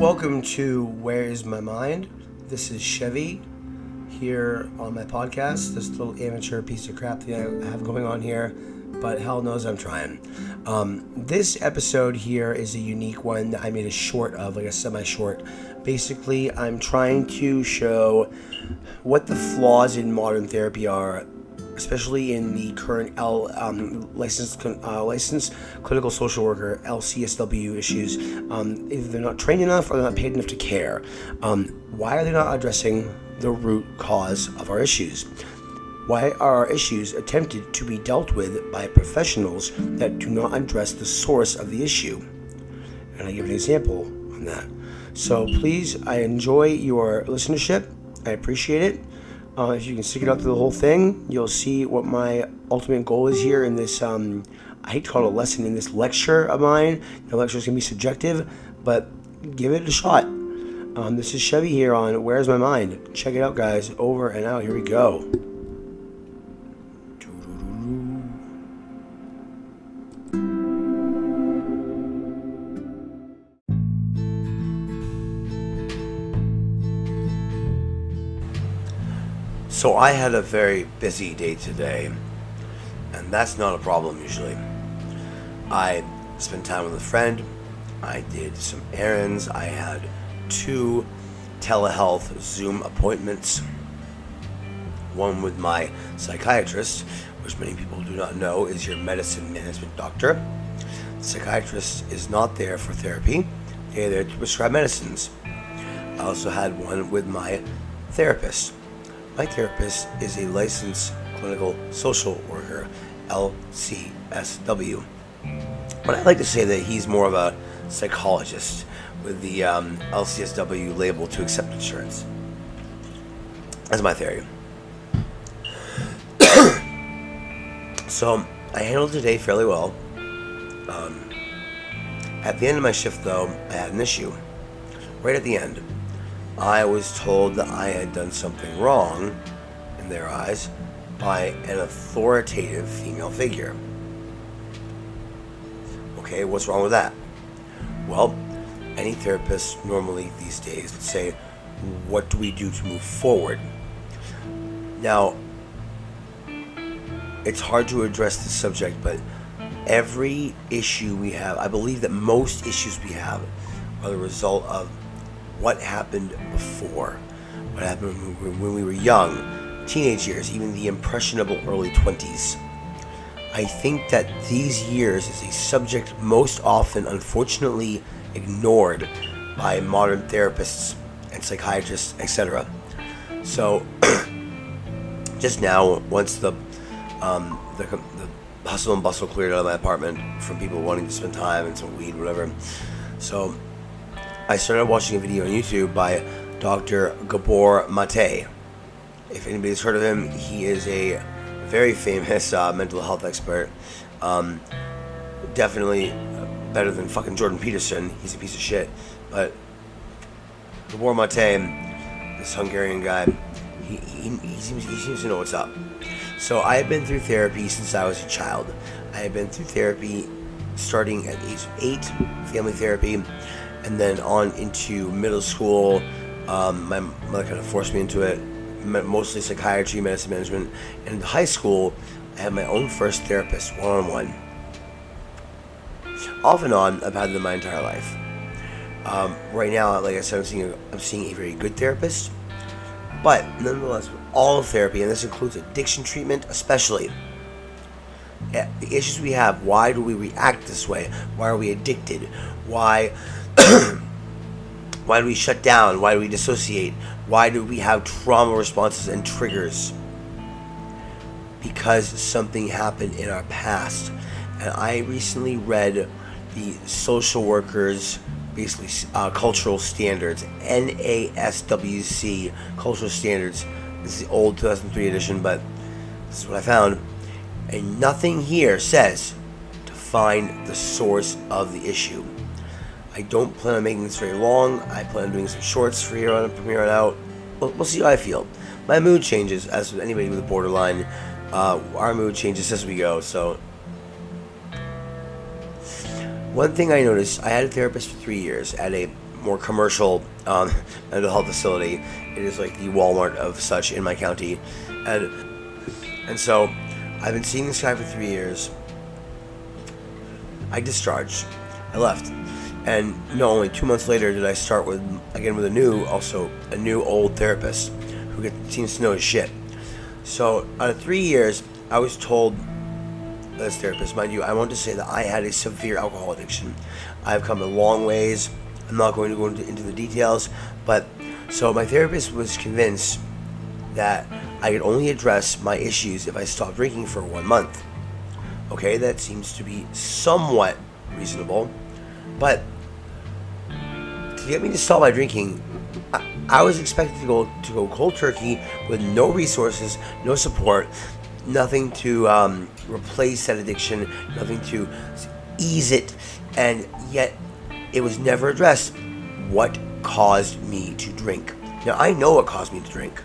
Welcome to Where Is My Mind? This is Chevy here on my podcast. This little amateur piece of crap that I have going on here, but hell knows I'm trying. Um, this episode here is a unique one that I made a short of, like a semi short. Basically, I'm trying to show what the flaws in modern therapy are especially in the current L um, licensed uh, licensed clinical social worker LCSW issues. Um, either they're not trained enough or they're not paid enough to care. Um, why are they not addressing the root cause of our issues? Why are our issues attempted to be dealt with by professionals that do not address the source of the issue? And I give an example on that. So please, I enjoy your listenership. I appreciate it. Uh, if you can stick it out through the whole thing, you'll see what my ultimate goal is here in this. Um, I hate to call it a lesson in this lecture of mine. The lecture is going to be subjective, but give it a shot. Um, this is Chevy here on Where's My Mind. Check it out, guys. Over and out. Here we go. So I had a very busy day today, and that's not a problem usually. I spent time with a friend, I did some errands, I had two telehealth Zoom appointments. One with my psychiatrist, which many people do not know is your medicine management doctor. The psychiatrist is not there for therapy, they're there to prescribe medicines. I also had one with my therapist my therapist is a licensed clinical social worker, LCSW. But I like to say that he's more of a psychologist with the um, LCSW label to accept insurance. That's my theory. so I handled today fairly well. Um, at the end of my shift, though, I had an issue. Right at the end. I was told that I had done something wrong, in their eyes, by an authoritative female figure. Okay, what's wrong with that? Well, any therapist normally these days would say, What do we do to move forward? Now, it's hard to address this subject, but every issue we have, I believe that most issues we have are the result of what happened before, what happened when we were young, teenage years, even the impressionable early 20s. I think that these years is a subject most often, unfortunately, ignored by modern therapists and psychiatrists, etc. So, just now, once the, um, the, the hustle and bustle cleared out of my apartment from people wanting to spend time and some weed, whatever. So I started watching a video on YouTube by Dr. Gabor Mate. If anybody's heard of him, he is a very famous uh, mental health expert. Um, definitely better than fucking Jordan Peterson. He's a piece of shit. But Gabor Mate, this Hungarian guy, he, he, he, seems, he seems to know what's up. So I have been through therapy since I was a child. I have been through therapy starting at age eight, family therapy and then on into middle school. Um, my mother kind of forced me into it, mostly psychiatry, medicine management. And in high school, I had my own first therapist, one on one. Off and on, I've had them my entire life. Um, right now, like I said, I'm seeing, a, I'm seeing a very good therapist. But nonetheless, all therapy, and this includes addiction treatment, especially eh, the issues we have. Why do we react this way? Why are we addicted? Why Why do we shut down? Why do we dissociate? Why do we have trauma responses and triggers? Because something happened in our past. And I recently read the social workers, basically uh, cultural standards, NASWC cultural standards. This is the old 2003 edition, but this is what I found. And nothing here says to find the source of the issue. I don't plan on making this very long. I plan on doing some shorts for here on from here on out. We'll, we'll see how I feel. My mood changes, as with anybody with a borderline. Uh, our mood changes as we go. So, one thing I noticed, I had a therapist for three years at a more commercial um, mental health facility. It is like the Walmart of such in my county, and and so I've been seeing this guy for three years. I discharged. I left. And not only two months later did I start with again with a new, also a new old therapist who seems to know his shit. So out of three years, I was told this therapist, mind you, I want to say that I had a severe alcohol addiction. I've come a long ways. I'm not going to go into the details, but so my therapist was convinced that I could only address my issues if I stopped drinking for one month. Okay, that seems to be somewhat reasonable, but to get me to stop my drinking, I, I was expected to go to go cold turkey with no resources, no support, nothing to um, replace that addiction, nothing to ease it, and yet it was never addressed. What caused me to drink? Now I know what caused me to drink.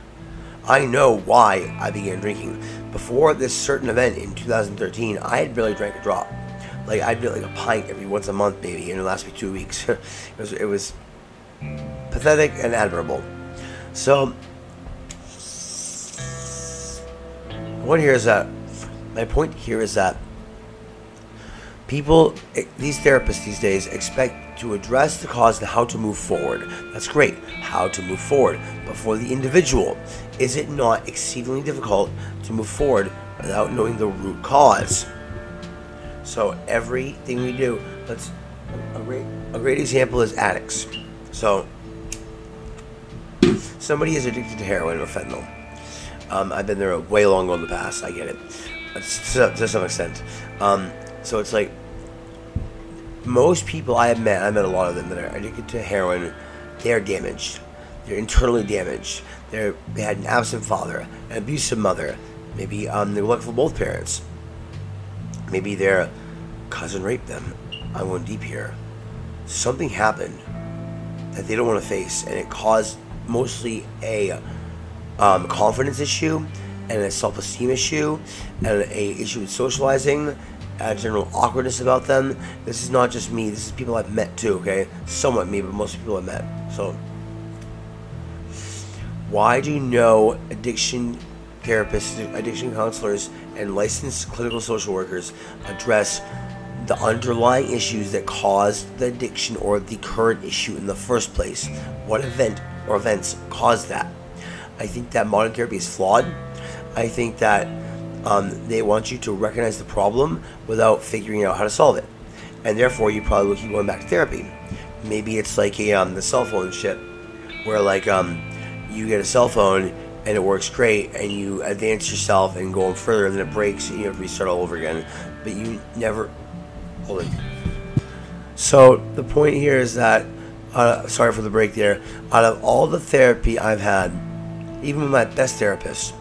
I know why I began drinking. Before this certain event in 2013, I had barely drank a drop. Like I'd drink like a pint every once a month, maybe, and it lasted me two weeks. it was it was pathetic and admirable. So, what here is that? My point here is that people, eh, these therapists these days, expect to address the cause and how to move forward. That's great. How to move forward. But for the individual, is it not exceedingly difficult to move forward without knowing the root cause? So everything we do, let's a great a great example is addicts. So somebody is addicted to heroin or fentanyl. Um, I've been there way longer in the past. I get it, to, to some extent. Um, so it's like most people I have met, I met a lot of them that are addicted to heroin. They are damaged. They're internally damaged. They're, they had an absent father, an abusive mother, maybe um, for both parents. Maybe their cousin raped them. I'm going deep here. Something happened that they don't want to face, and it caused mostly a um, confidence issue and a self-esteem issue and a issue with socializing a general awkwardness about them this is not just me this is people i've met too okay somewhat me but most people i've met so why do no addiction therapists addiction counselors and licensed clinical social workers address the underlying issues that caused the addiction or the current issue in the first place what event or events caused that. I think that modern therapy is flawed. I think that um, they want you to recognize the problem without figuring out how to solve it. And therefore, you probably will keep going back to therapy. Maybe it's like a, um, the cell phone shit, where like um, you get a cell phone and it works great, and you advance yourself and go on further, and then it breaks, and you have to restart all over again. But you never hold it. So the point here is that uh, sorry for the break there. Out of all the therapy I've had, even with my best therapist,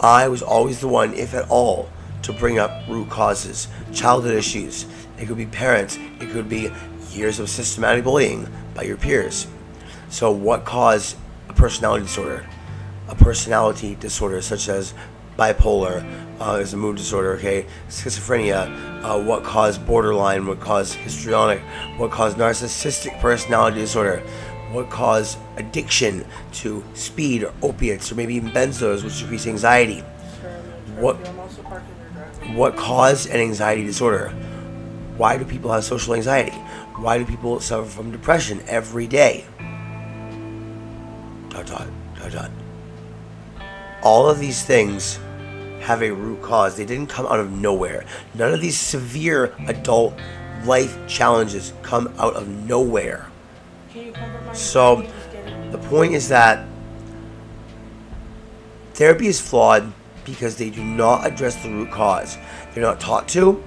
I was always the one, if at all, to bring up root causes, childhood issues. It could be parents, it could be years of systematic bullying by your peers. So, what caused a personality disorder? A personality disorder such as bipolar uh, is a mood disorder, okay? Schizophrenia, uh, what caused borderline, what caused histrionic, what caused narcissistic personality disorder, what caused addiction to speed or opiates or maybe even benzos, which increase anxiety. What, what caused an anxiety disorder? Why do people have social anxiety? Why do people suffer from depression every day? Dot, dot, dot, dot. All of these things have a root cause. They didn't come out of nowhere. None of these severe adult life challenges come out of nowhere. So the point is that therapy is flawed because they do not address the root cause. They're not taught to.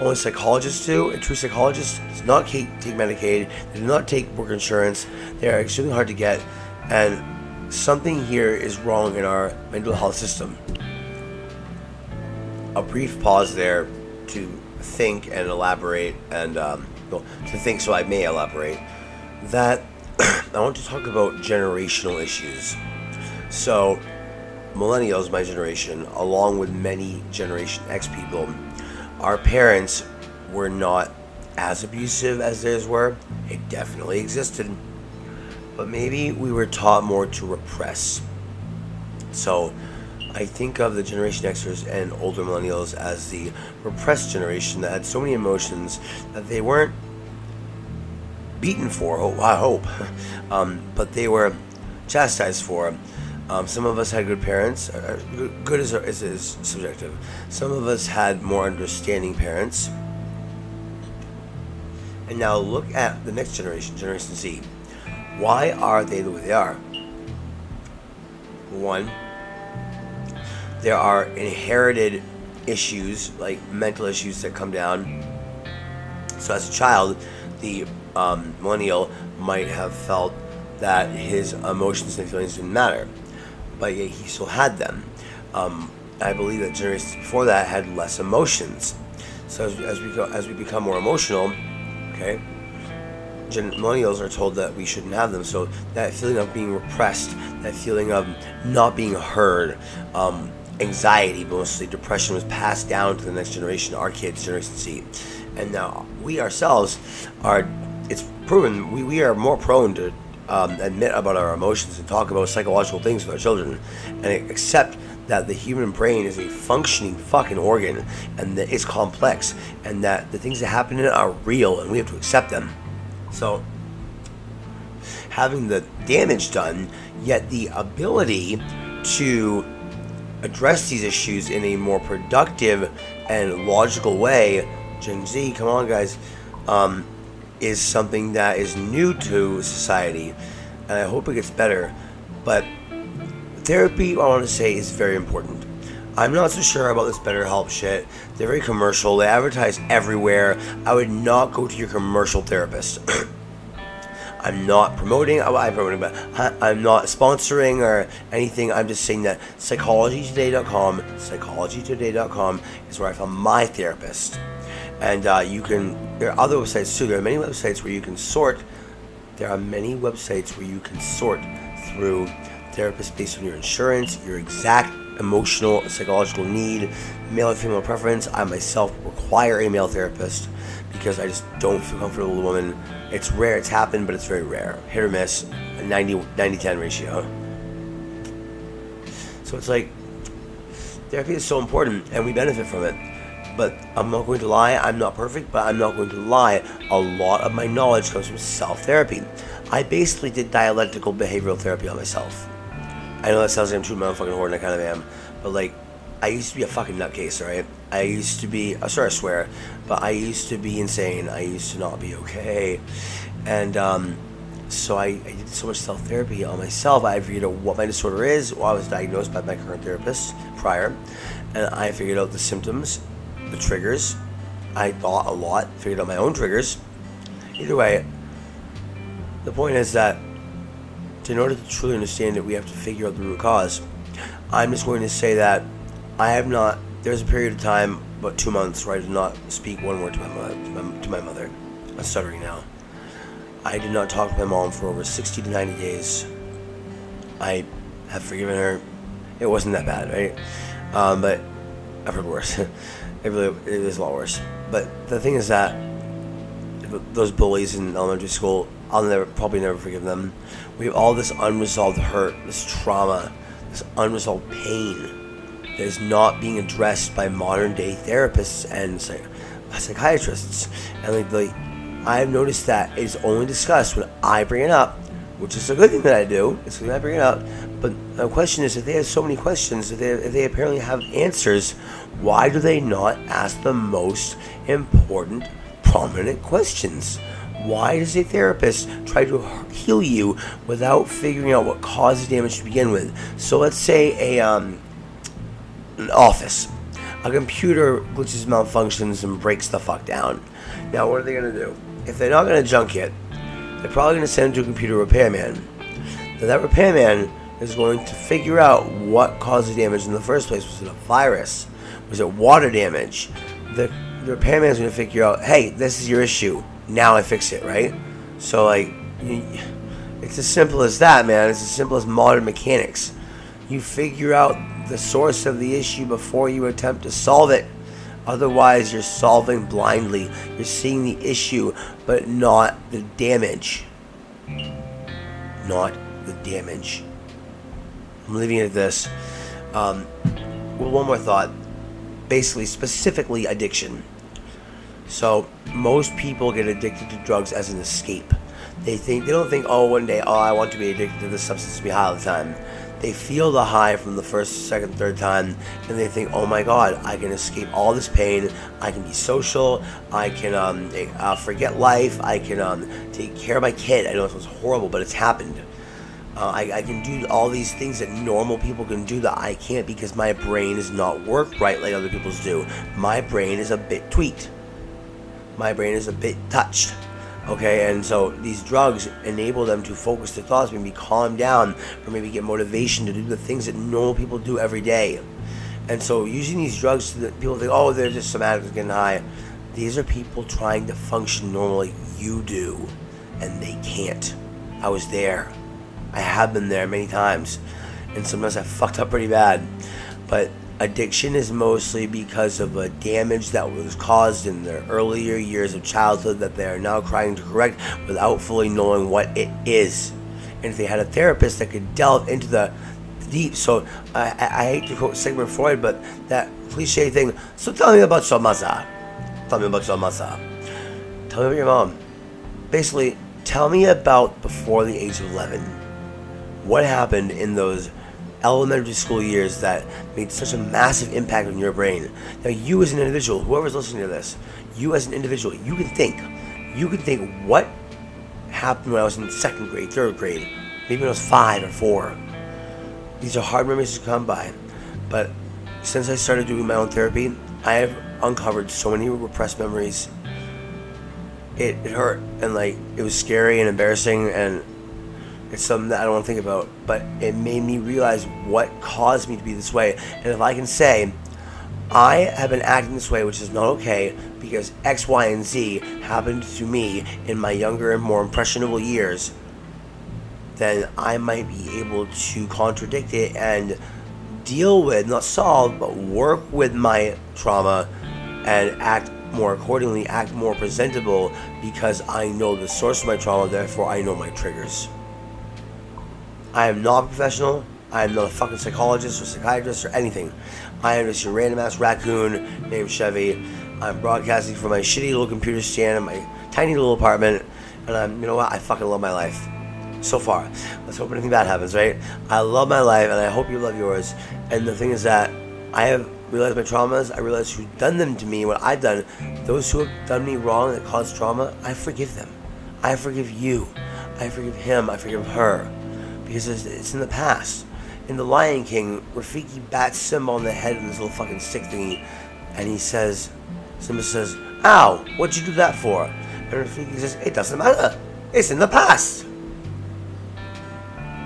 Only psychologists do. A true psychologist does not take Medicaid. They do not take work insurance. They are extremely hard to get. And something here is wrong in our mental health system a brief pause there to think and elaborate, and um, well, to think so I may elaborate, that I want to talk about generational issues. So, millennials, my generation, along with many Generation X people, our parents were not as abusive as theirs were. It definitely existed. But maybe we were taught more to repress. So I think of the Generation Xers and older millennials as the repressed generation that had so many emotions that they weren't beaten for, I hope, um, but they were chastised for. Um, some of us had good parents. Uh, uh, good is, is, is subjective. Some of us had more understanding parents. And now look at the next generation, Generation Z. Why are they the way they are? One, there are inherited issues, like mental issues that come down. So as a child, the um, millennial might have felt that his emotions and feelings didn't matter, but yet he still had them. Um, I believe that generations before that had less emotions. So as, as we go, as we become more emotional, okay, millennials are told that we shouldn't have them. So that feeling of being repressed, that feeling of not being heard, um, anxiety, mostly depression, was passed down to the next generation, our kids, Generation Z, and now we ourselves are. It's proven we, we are more prone to um, admit about our emotions and talk about psychological things with our children and accept that the human brain is a functioning fucking organ and that it's complex and that the things that happen in it are real and we have to accept them. So, having the damage done, yet the ability to address these issues in a more productive and logical way, Gen Z, come on, guys. Um, is something that is new to society, and I hope it gets better. But therapy, I want to say, is very important. I'm not so sure about this BetterHelp shit. They're very commercial. They advertise everywhere. I would not go to your commercial therapist. I'm not promoting. I'm promoting, but I'm not sponsoring or anything. I'm just saying that psychologytoday.com, psychologytoday.com is where I found my therapist and uh, you can there are other websites too there are many websites where you can sort there are many websites where you can sort through therapists based on your insurance your exact emotional psychological need male or female preference i myself require a male therapist because i just don't feel comfortable with a woman it's rare it's happened but it's very rare hit or miss a 90 90 10 ratio so it's like therapy is so important and we benefit from it but I'm not going to lie, I'm not perfect, but I'm not going to lie. A lot of my knowledge comes from self therapy. I basically did dialectical behavioral therapy on myself. I know that sounds like I'm too my own fucking I kind of am, but like, I used to be a fucking nutcase, right? I used to be, I'm sorry I swear, but I used to be insane. I used to not be okay. And, um, so I, I did so much self therapy on myself. I figured out what my disorder is. Well, I was diagnosed by my current therapist prior, and I figured out the symptoms the triggers. I thought a lot, figured out my own triggers. Either way, the point is that in order to truly understand it, we have to figure out the root cause. I'm just going to say that I have not. There's a period of time, about two months, where I did not speak one word to my mother. To my, to my mother. I'm stuttering now. I did not talk to my mom for over 60 to 90 days. I have forgiven her. It wasn't that bad, right? Um, but I've heard worse. It really it is a lot worse. But the thing is that those bullies in elementary school, I'll never probably never forgive them. We have all this unresolved hurt, this trauma, this unresolved pain that is not being addressed by modern day therapists and psychiatrists. And like, like I've noticed that it's only discussed when I bring it up, which is a good thing that I do. It's when I bring it up. But the question is, if they have so many questions, if they, if they apparently have answers, why do they not ask the most important, prominent questions? Why does a therapist try to heal you without figuring out what caused the damage to begin with? So let's say a um, an office, a computer glitches, malfunctions, and breaks the fuck down. Now, what are they gonna do? If they're not gonna junk it, they're probably gonna send it to a computer repairman. Now, that repairman is going to figure out what caused the damage in the first place. Was it a virus? Was it water damage? The, the repairman is going to figure out, hey, this is your issue. Now I fix it, right? So, like, it's as simple as that, man. It's as simple as modern mechanics. You figure out the source of the issue before you attempt to solve it. Otherwise, you're solving blindly. You're seeing the issue, but not the damage. Not the damage. I'm leaving it at this. Um, well, one more thought. Basically, specifically addiction. So, most people get addicted to drugs as an escape. They think they don't think, oh, one day, oh, I want to be addicted to this substance to be high all the time. They feel the high from the first, second, third time, and they think, oh my God, I can escape all this pain. I can be social. I can um, uh, forget life. I can um, take care of my kid. I know it sounds horrible, but it's happened. Uh, I, I, can do all these things that normal people can do that I can't because my brain is not worked right like other people's do. My brain is a bit tweaked. My brain is a bit touched. Okay, and so these drugs enable them to focus their thoughts, maybe calm down, or maybe get motivation to do the things that normal people do every day. And so using these drugs, people think, oh, they're just some addicts getting high. These are people trying to function normally. You do, and they can't. I was there. I have been there many times, and sometimes I fucked up pretty bad. But addiction is mostly because of a damage that was caused in their earlier years of childhood that they are now trying to correct without fully knowing what it is. And if they had a therapist that could delve into the deep, so I, I hate to quote Sigmund Freud, but that cliche thing. So tell me about mother. Tell me about your. Tell me about your mom. Basically, tell me about before the age of 11 what happened in those elementary school years that made such a massive impact on your brain. Now, you as an individual, whoever's listening to this, you as an individual, you can think. You can think what happened when I was in second grade, third grade, maybe when I was five or four. These are hard memories to come by. But since I started doing my own therapy, I have uncovered so many repressed memories. It, it hurt and like it was scary and embarrassing and it's something that I don't want to think about, but it made me realize what caused me to be this way. And if I can say, I have been acting this way, which is not okay, because X, Y, and Z happened to me in my younger and more impressionable years, then I might be able to contradict it and deal with, not solve, but work with my trauma and act more accordingly, act more presentable because I know the source of my trauma, therefore I know my triggers. I am not a professional. I am not a fucking psychologist or psychiatrist or anything. I am just your random ass raccoon named Chevy. I'm broadcasting from my shitty little computer stand in my tiny little apartment, and I'm, you know what? I fucking love my life. So far. Let's hope anything bad happens, right? I love my life, and I hope you love yours. And the thing is that I have realized my traumas. I realize who's done them to me, what I've done. Those who have done me wrong that caused trauma, I forgive them. I forgive you. I forgive him. I forgive her because it's, in the past. In The Lion King, Rafiki bats Simba on the head with his little fucking stick thingy, and he says, Simba says, Ow, what'd you do that for? And Rafiki says, It doesn't matter. It's in the past.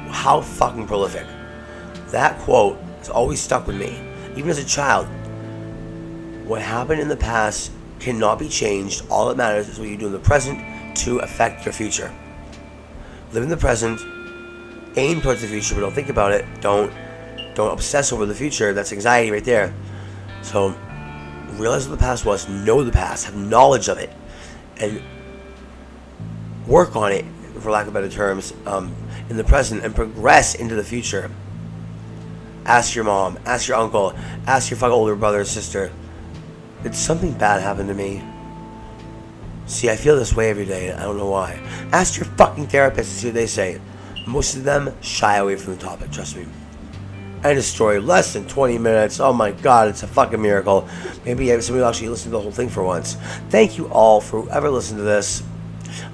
How fucking prolific. That quote has always stuck with me, even as a child. What happened in the past cannot be changed. All that matters is what you do in the present to affect your future. Live in the present, aim towards the future, but don't think about it. Don't don't obsess over the future. That's anxiety right there. So realize what the past was, know the past, have knowledge of it, and work on it, for lack of better terms, um, in the present and progress into the future. Ask your mom, ask your uncle, ask your fucking older brother or sister. Did something bad happen to me? See, I feel this way every day. I don't know why. Ask your fucking therapist and see what they say. Most of them shy away from the topic, trust me. End of story. Less than 20 minutes. Oh my god, it's a fucking miracle. Maybe somebody will actually listen to the whole thing for once. Thank you all for whoever listened to this.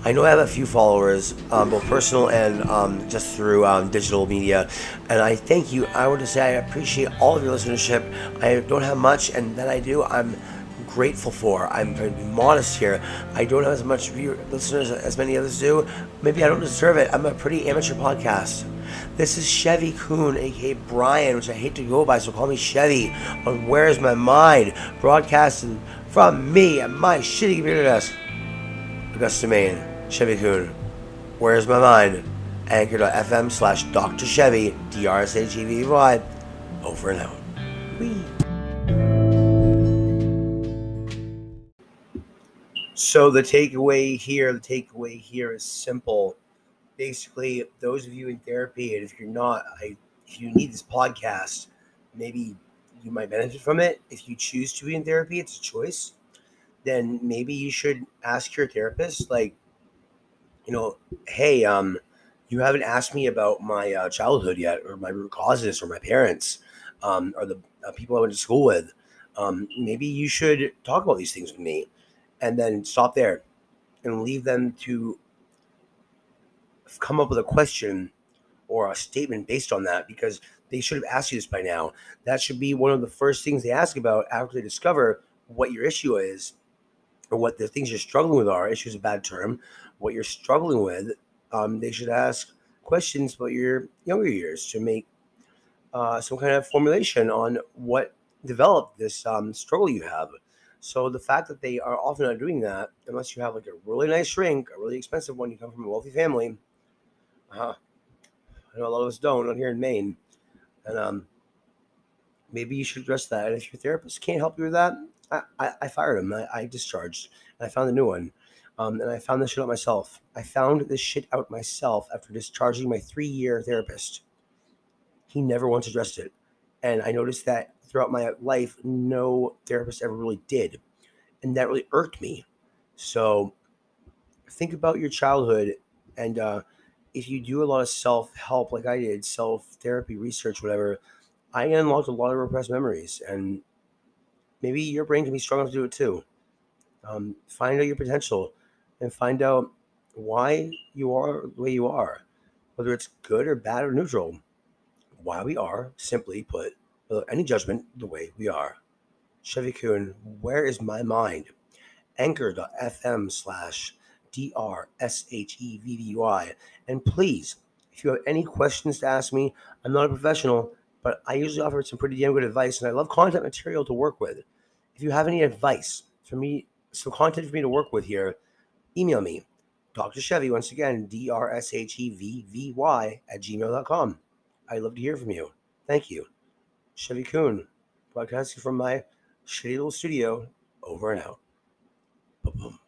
I know I have a few followers, um, both personal and um, just through um, digital media, and I thank you. I want to say I appreciate all of your listenership. I don't have much, and that I do, I'm grateful for. I'm going to be modest here. I don't have as much listeners as many others do. Maybe I don't deserve it. I'm a pretty amateur podcast. This is Chevy Coon, aka Brian, which I hate to go by, so call me Chevy on Where's My Mind, broadcasting from me at my shitty computer desk. Augusta, Maine. Chevy Coon. Where's My Mind? Anchor.fm slash Dr. Chevy, D R S H E V Y. Over and out. Wee. So the takeaway here, the takeaway here is simple. Basically, those of you in therapy, and if you're not, I if you need this podcast, maybe you might benefit from it. If you choose to be in therapy, it's a choice. Then maybe you should ask your therapist, like, you know, hey, um, you haven't asked me about my uh, childhood yet, or my root causes, or my parents, um, or the uh, people I went to school with. Um, maybe you should talk about these things with me and then stop there and leave them to come up with a question or a statement based on that because they should have asked you this by now. That should be one of the first things they ask about after they discover what your issue is or what the things you're struggling with are. Issue is a bad term. What you're struggling with, um, they should ask questions about your younger years to make uh, some kind of formulation on what developed this um, struggle you have. So the fact that they are often not doing that, unless you have like a really nice shrink, a really expensive one, you come from a wealthy family. Uh huh. I know a lot of us don't, out here in Maine, and um, maybe you should address that. And if your therapist can't help you with that, I, I, I fired him. I, I, discharged, and I found a new one. Um, and I found this shit out myself. I found this shit out myself after discharging my three-year therapist. He never once addressed it, and I noticed that throughout my life, no therapist ever really did. And that really irked me. So think about your childhood. And uh, if you do a lot of self help, like I did, self therapy, research, whatever, I unlocked a lot of repressed memories. And maybe your brain can be strong enough to do it too. Um, find out your potential and find out why you are the way you are, whether it's good or bad or neutral. Why we are, simply put, any judgment, the way we are. Chevy Coon, where is my mind? Anchor.fm slash D-R-S-H-E-V-V-Y. And please, if you have any questions to ask me, I'm not a professional, but I usually offer some pretty damn good advice, and I love content material to work with. If you have any advice for me, some content for me to work with here, email me. Dr. Chevy, once again, D R S H E V V Y at gmail.com. I'd love to hear from you. Thank you. Chevy Coon, broadcasting from my shitty little studio. Over and out. Boom.